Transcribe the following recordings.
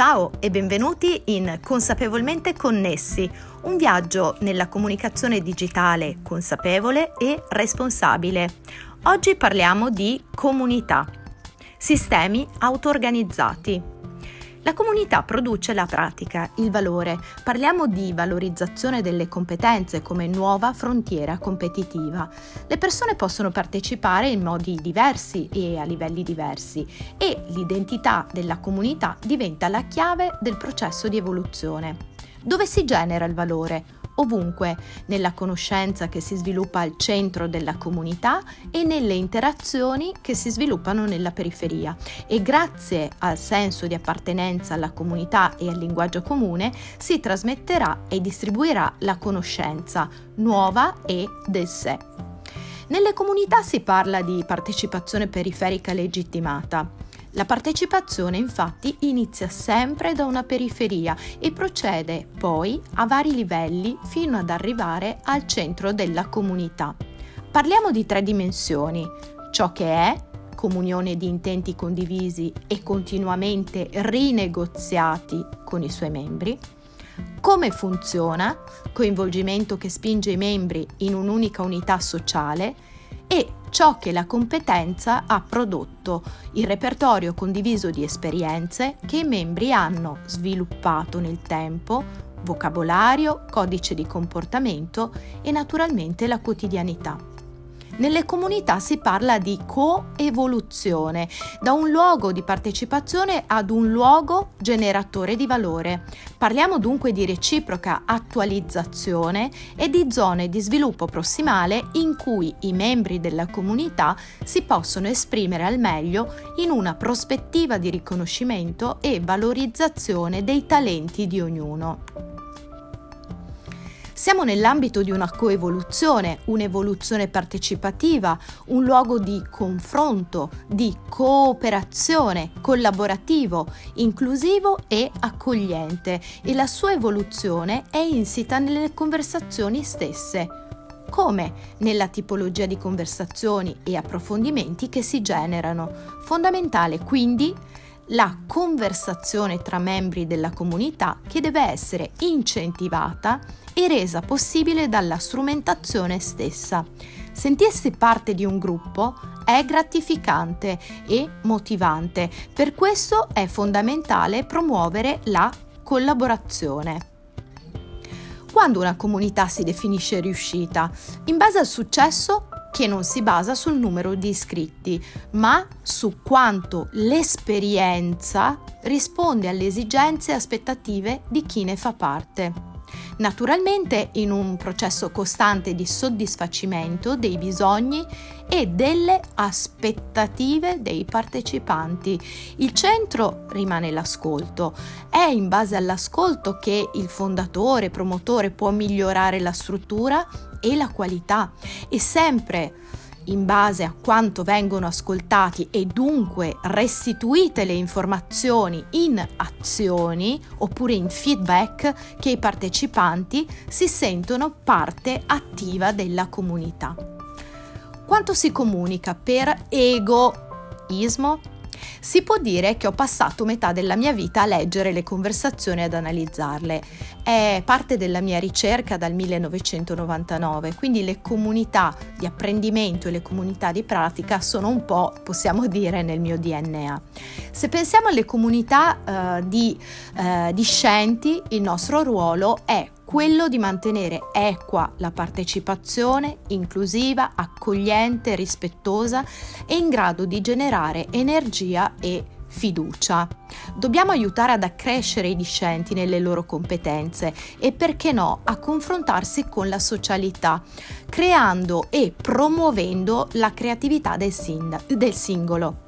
Ciao e benvenuti in Consapevolmente Connessi, un viaggio nella comunicazione digitale consapevole e responsabile. Oggi parliamo di comunità, sistemi auto-organizzati. La comunità produce la pratica, il valore. Parliamo di valorizzazione delle competenze come nuova frontiera competitiva. Le persone possono partecipare in modi diversi e a livelli diversi e l'identità della comunità diventa la chiave del processo di evoluzione. Dove si genera il valore? Ovunque, nella conoscenza che si sviluppa al centro della comunità e nelle interazioni che si sviluppano nella periferia. E grazie al senso di appartenenza alla comunità e al linguaggio comune si trasmetterà e distribuirà la conoscenza nuova e del sé. Nelle comunità si parla di partecipazione periferica legittimata. La partecipazione infatti inizia sempre da una periferia e procede poi a vari livelli fino ad arrivare al centro della comunità. Parliamo di tre dimensioni, ciò che è, comunione di intenti condivisi e continuamente rinegoziati con i suoi membri, come funziona, coinvolgimento che spinge i membri in un'unica unità sociale. E ciò che la competenza ha prodotto, il repertorio condiviso di esperienze che i membri hanno sviluppato nel tempo, vocabolario, codice di comportamento e naturalmente la quotidianità. Nelle comunità si parla di coevoluzione, da un luogo di partecipazione ad un luogo generatore di valore. Parliamo dunque di reciproca attualizzazione e di zone di sviluppo prossimale in cui i membri della comunità si possono esprimere al meglio in una prospettiva di riconoscimento e valorizzazione dei talenti di ognuno. Siamo nell'ambito di una coevoluzione, un'evoluzione partecipativa, un luogo di confronto, di cooperazione, collaborativo, inclusivo e accogliente. E la sua evoluzione è insita nelle conversazioni stesse. Come? Nella tipologia di conversazioni e approfondimenti che si generano. Fondamentale quindi la conversazione tra membri della comunità che deve essere incentivata e resa possibile dalla strumentazione stessa. Sentirsi parte di un gruppo è gratificante e motivante, per questo è fondamentale promuovere la collaborazione. Quando una comunità si definisce riuscita? In base al successo che non si basa sul numero di iscritti, ma su quanto l'esperienza risponde alle esigenze e aspettative di chi ne fa parte naturalmente in un processo costante di soddisfacimento dei bisogni e delle aspettative dei partecipanti. Il centro rimane l'ascolto. È in base all'ascolto che il fondatore, promotore può migliorare la struttura e la qualità e sempre in base a quanto vengono ascoltati e dunque restituite le informazioni in azioni oppure in feedback che i partecipanti si sentono parte attiva della comunità. Quanto si comunica per egoismo? Si può dire che ho passato metà della mia vita a leggere le conversazioni e ad analizzarle. È parte della mia ricerca dal 1999, quindi le comunità di apprendimento e le comunità di pratica sono un po', possiamo dire, nel mio DNA. Se pensiamo alle comunità uh, di uh, discenti, il nostro ruolo è quello di mantenere equa la partecipazione, inclusiva, accogliente, rispettosa e in grado di generare energia e fiducia. Dobbiamo aiutare ad accrescere i discenti nelle loro competenze e perché no a confrontarsi con la socialità, creando e promuovendo la creatività del, sind- del singolo.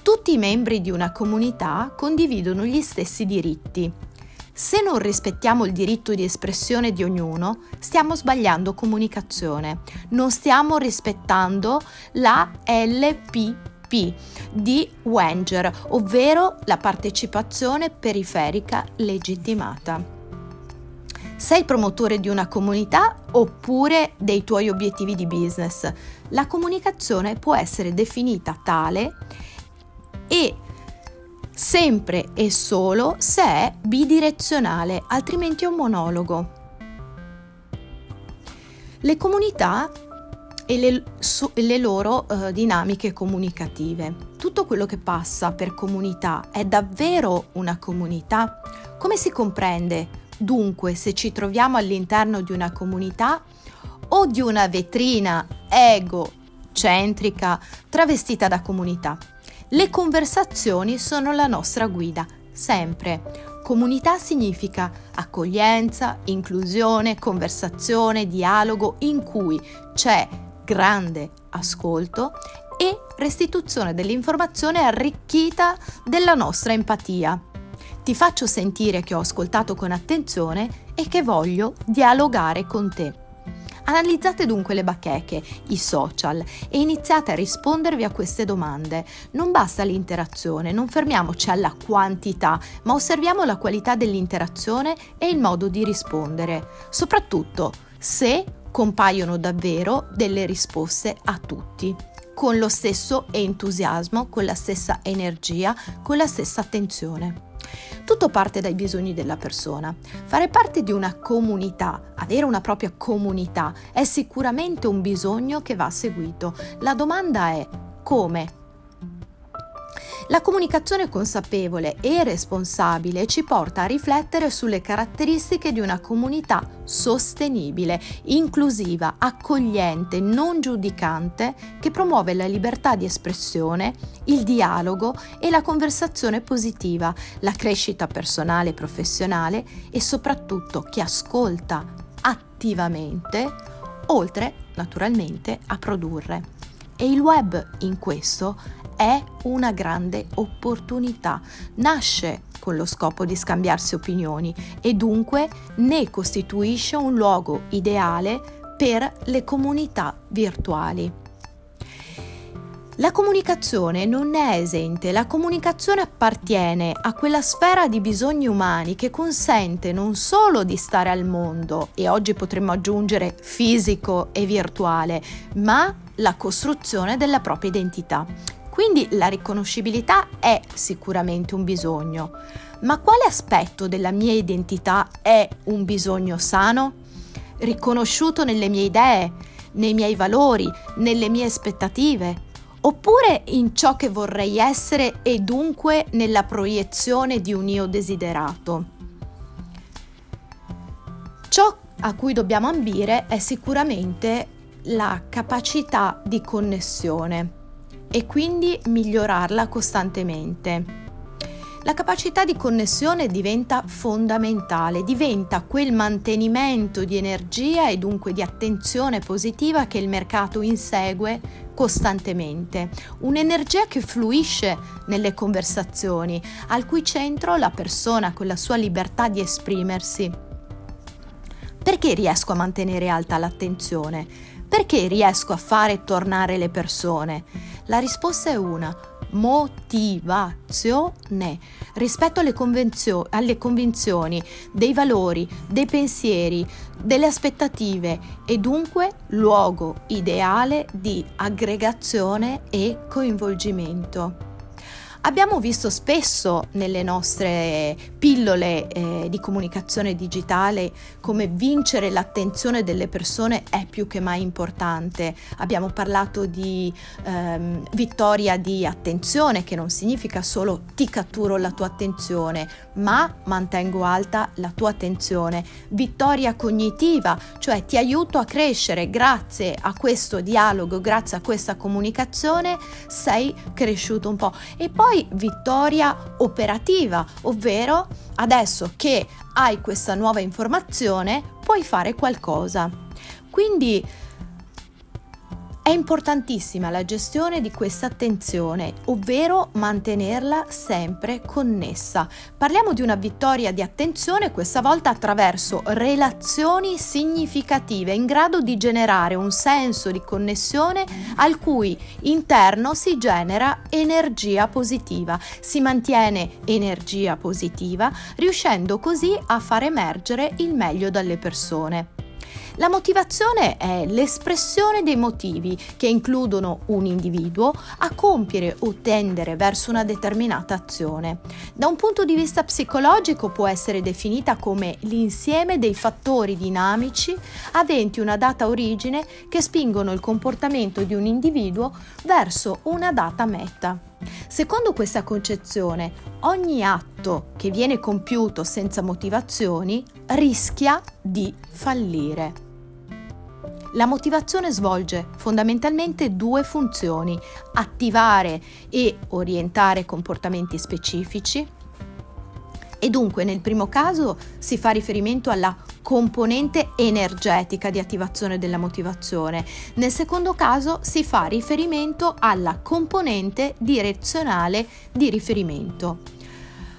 Tutti i membri di una comunità condividono gli stessi diritti, se non rispettiamo il diritto di espressione di ognuno, stiamo sbagliando comunicazione, non stiamo rispettando la LPP di Wenger, ovvero la partecipazione periferica legittimata. Sei promotore di una comunità oppure dei tuoi obiettivi di business. La comunicazione può essere definita tale e sempre e solo se è bidirezionale, altrimenti è un monologo. Le comunità e le, so, le loro uh, dinamiche comunicative. Tutto quello che passa per comunità è davvero una comunità? Come si comprende dunque se ci troviamo all'interno di una comunità o di una vetrina egocentrica travestita da comunità? Le conversazioni sono la nostra guida, sempre. Comunità significa accoglienza, inclusione, conversazione, dialogo in cui c'è grande ascolto e restituzione dell'informazione arricchita della nostra empatia. Ti faccio sentire che ho ascoltato con attenzione e che voglio dialogare con te. Analizzate dunque le bacheche, i social e iniziate a rispondervi a queste domande. Non basta l'interazione, non fermiamoci alla quantità, ma osserviamo la qualità dell'interazione e il modo di rispondere. Soprattutto se compaiono davvero delle risposte a tutti con lo stesso entusiasmo, con la stessa energia, con la stessa attenzione. Tutto parte dai bisogni della persona. Fare parte di una comunità, avere una propria comunità, è sicuramente un bisogno che va seguito. La domanda è come? La comunicazione consapevole e responsabile ci porta a riflettere sulle caratteristiche di una comunità sostenibile, inclusiva, accogliente, non giudicante, che promuove la libertà di espressione, il dialogo e la conversazione positiva, la crescita personale e professionale e soprattutto che ascolta attivamente, oltre naturalmente a produrre. E il web in questo è una grande opportunità. Nasce con lo scopo di scambiarsi opinioni e dunque ne costituisce un luogo ideale per le comunità virtuali. La comunicazione non è esente, la comunicazione appartiene a quella sfera di bisogni umani che consente non solo di stare al mondo, e oggi potremmo aggiungere fisico e virtuale, ma la costruzione della propria identità. Quindi la riconoscibilità è sicuramente un bisogno, ma quale aspetto della mia identità è un bisogno sano? Riconosciuto nelle mie idee, nei miei valori, nelle mie aspettative? Oppure in ciò che vorrei essere e dunque nella proiezione di un io desiderato? Ciò a cui dobbiamo ambire è sicuramente la capacità di connessione e quindi migliorarla costantemente. La capacità di connessione diventa fondamentale, diventa quel mantenimento di energia e dunque di attenzione positiva che il mercato insegue costantemente. Un'energia che fluisce nelle conversazioni, al cui centro la persona con la sua libertà di esprimersi. Perché riesco a mantenere alta l'attenzione? Perché riesco a fare tornare le persone? La risposta è una, motivazione rispetto alle, convenzio- alle convinzioni, dei valori, dei pensieri, delle aspettative e dunque luogo ideale di aggregazione e coinvolgimento. Abbiamo visto spesso nelle nostre pillole eh, di comunicazione digitale come vincere l'attenzione delle persone è più che mai importante. Abbiamo parlato di ehm, vittoria di attenzione che non significa solo ti catturo la tua attenzione, ma mantengo alta la tua attenzione. Vittoria cognitiva, cioè ti aiuto a crescere grazie a questo dialogo, grazie a questa comunicazione, sei cresciuto un po'. E poi poi vittoria operativa, ovvero adesso che hai questa nuova informazione puoi fare qualcosa. Quindi è importantissima la gestione di questa attenzione, ovvero mantenerla sempre connessa. Parliamo di una vittoria di attenzione questa volta attraverso relazioni significative in grado di generare un senso di connessione al cui interno si genera energia positiva, si mantiene energia positiva, riuscendo così a far emergere il meglio dalle persone. La motivazione è l'espressione dei motivi che includono un individuo a compiere o tendere verso una determinata azione. Da un punto di vista psicologico può essere definita come l'insieme dei fattori dinamici aventi una data origine che spingono il comportamento di un individuo verso una data meta. Secondo questa concezione, ogni atto che viene compiuto senza motivazioni rischia di fallire. La motivazione svolge fondamentalmente due funzioni, attivare e orientare comportamenti specifici. E dunque nel primo caso si fa riferimento alla componente energetica di attivazione della motivazione, nel secondo caso si fa riferimento alla componente direzionale di riferimento.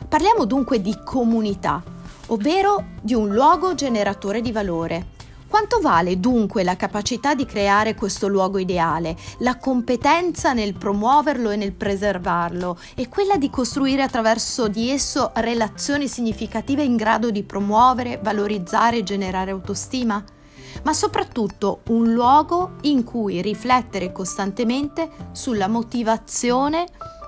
Parliamo dunque di comunità, ovvero di un luogo generatore di valore quanto vale dunque la capacità di creare questo luogo ideale, la competenza nel promuoverlo e nel preservarlo e quella di costruire attraverso di esso relazioni significative in grado di promuovere, valorizzare e generare autostima? ma soprattutto un luogo in cui riflettere costantemente sulla motivazione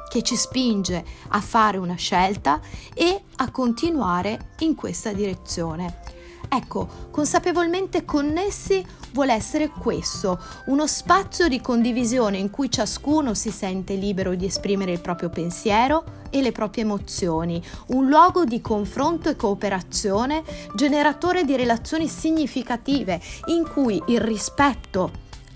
che ci spinge a fare una scelta e a continuare in questa direzione. Ecco, consapevolmente connessi vuole essere questo, uno spazio di condivisione in cui ciascuno si sente libero di esprimere il proprio pensiero e le proprie emozioni, un luogo di confronto e cooperazione, generatore di relazioni significative in cui il rispetto,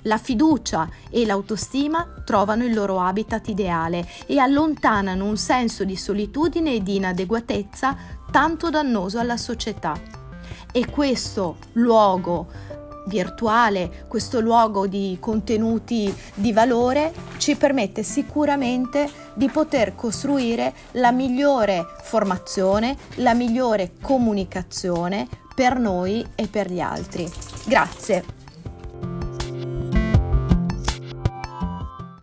la fiducia e l'autostima trovano il loro habitat ideale e allontanano un senso di solitudine e di inadeguatezza tanto dannoso alla società e questo luogo virtuale, questo luogo di contenuti di valore ci permette sicuramente di poter costruire la migliore formazione, la migliore comunicazione per noi e per gli altri. Grazie.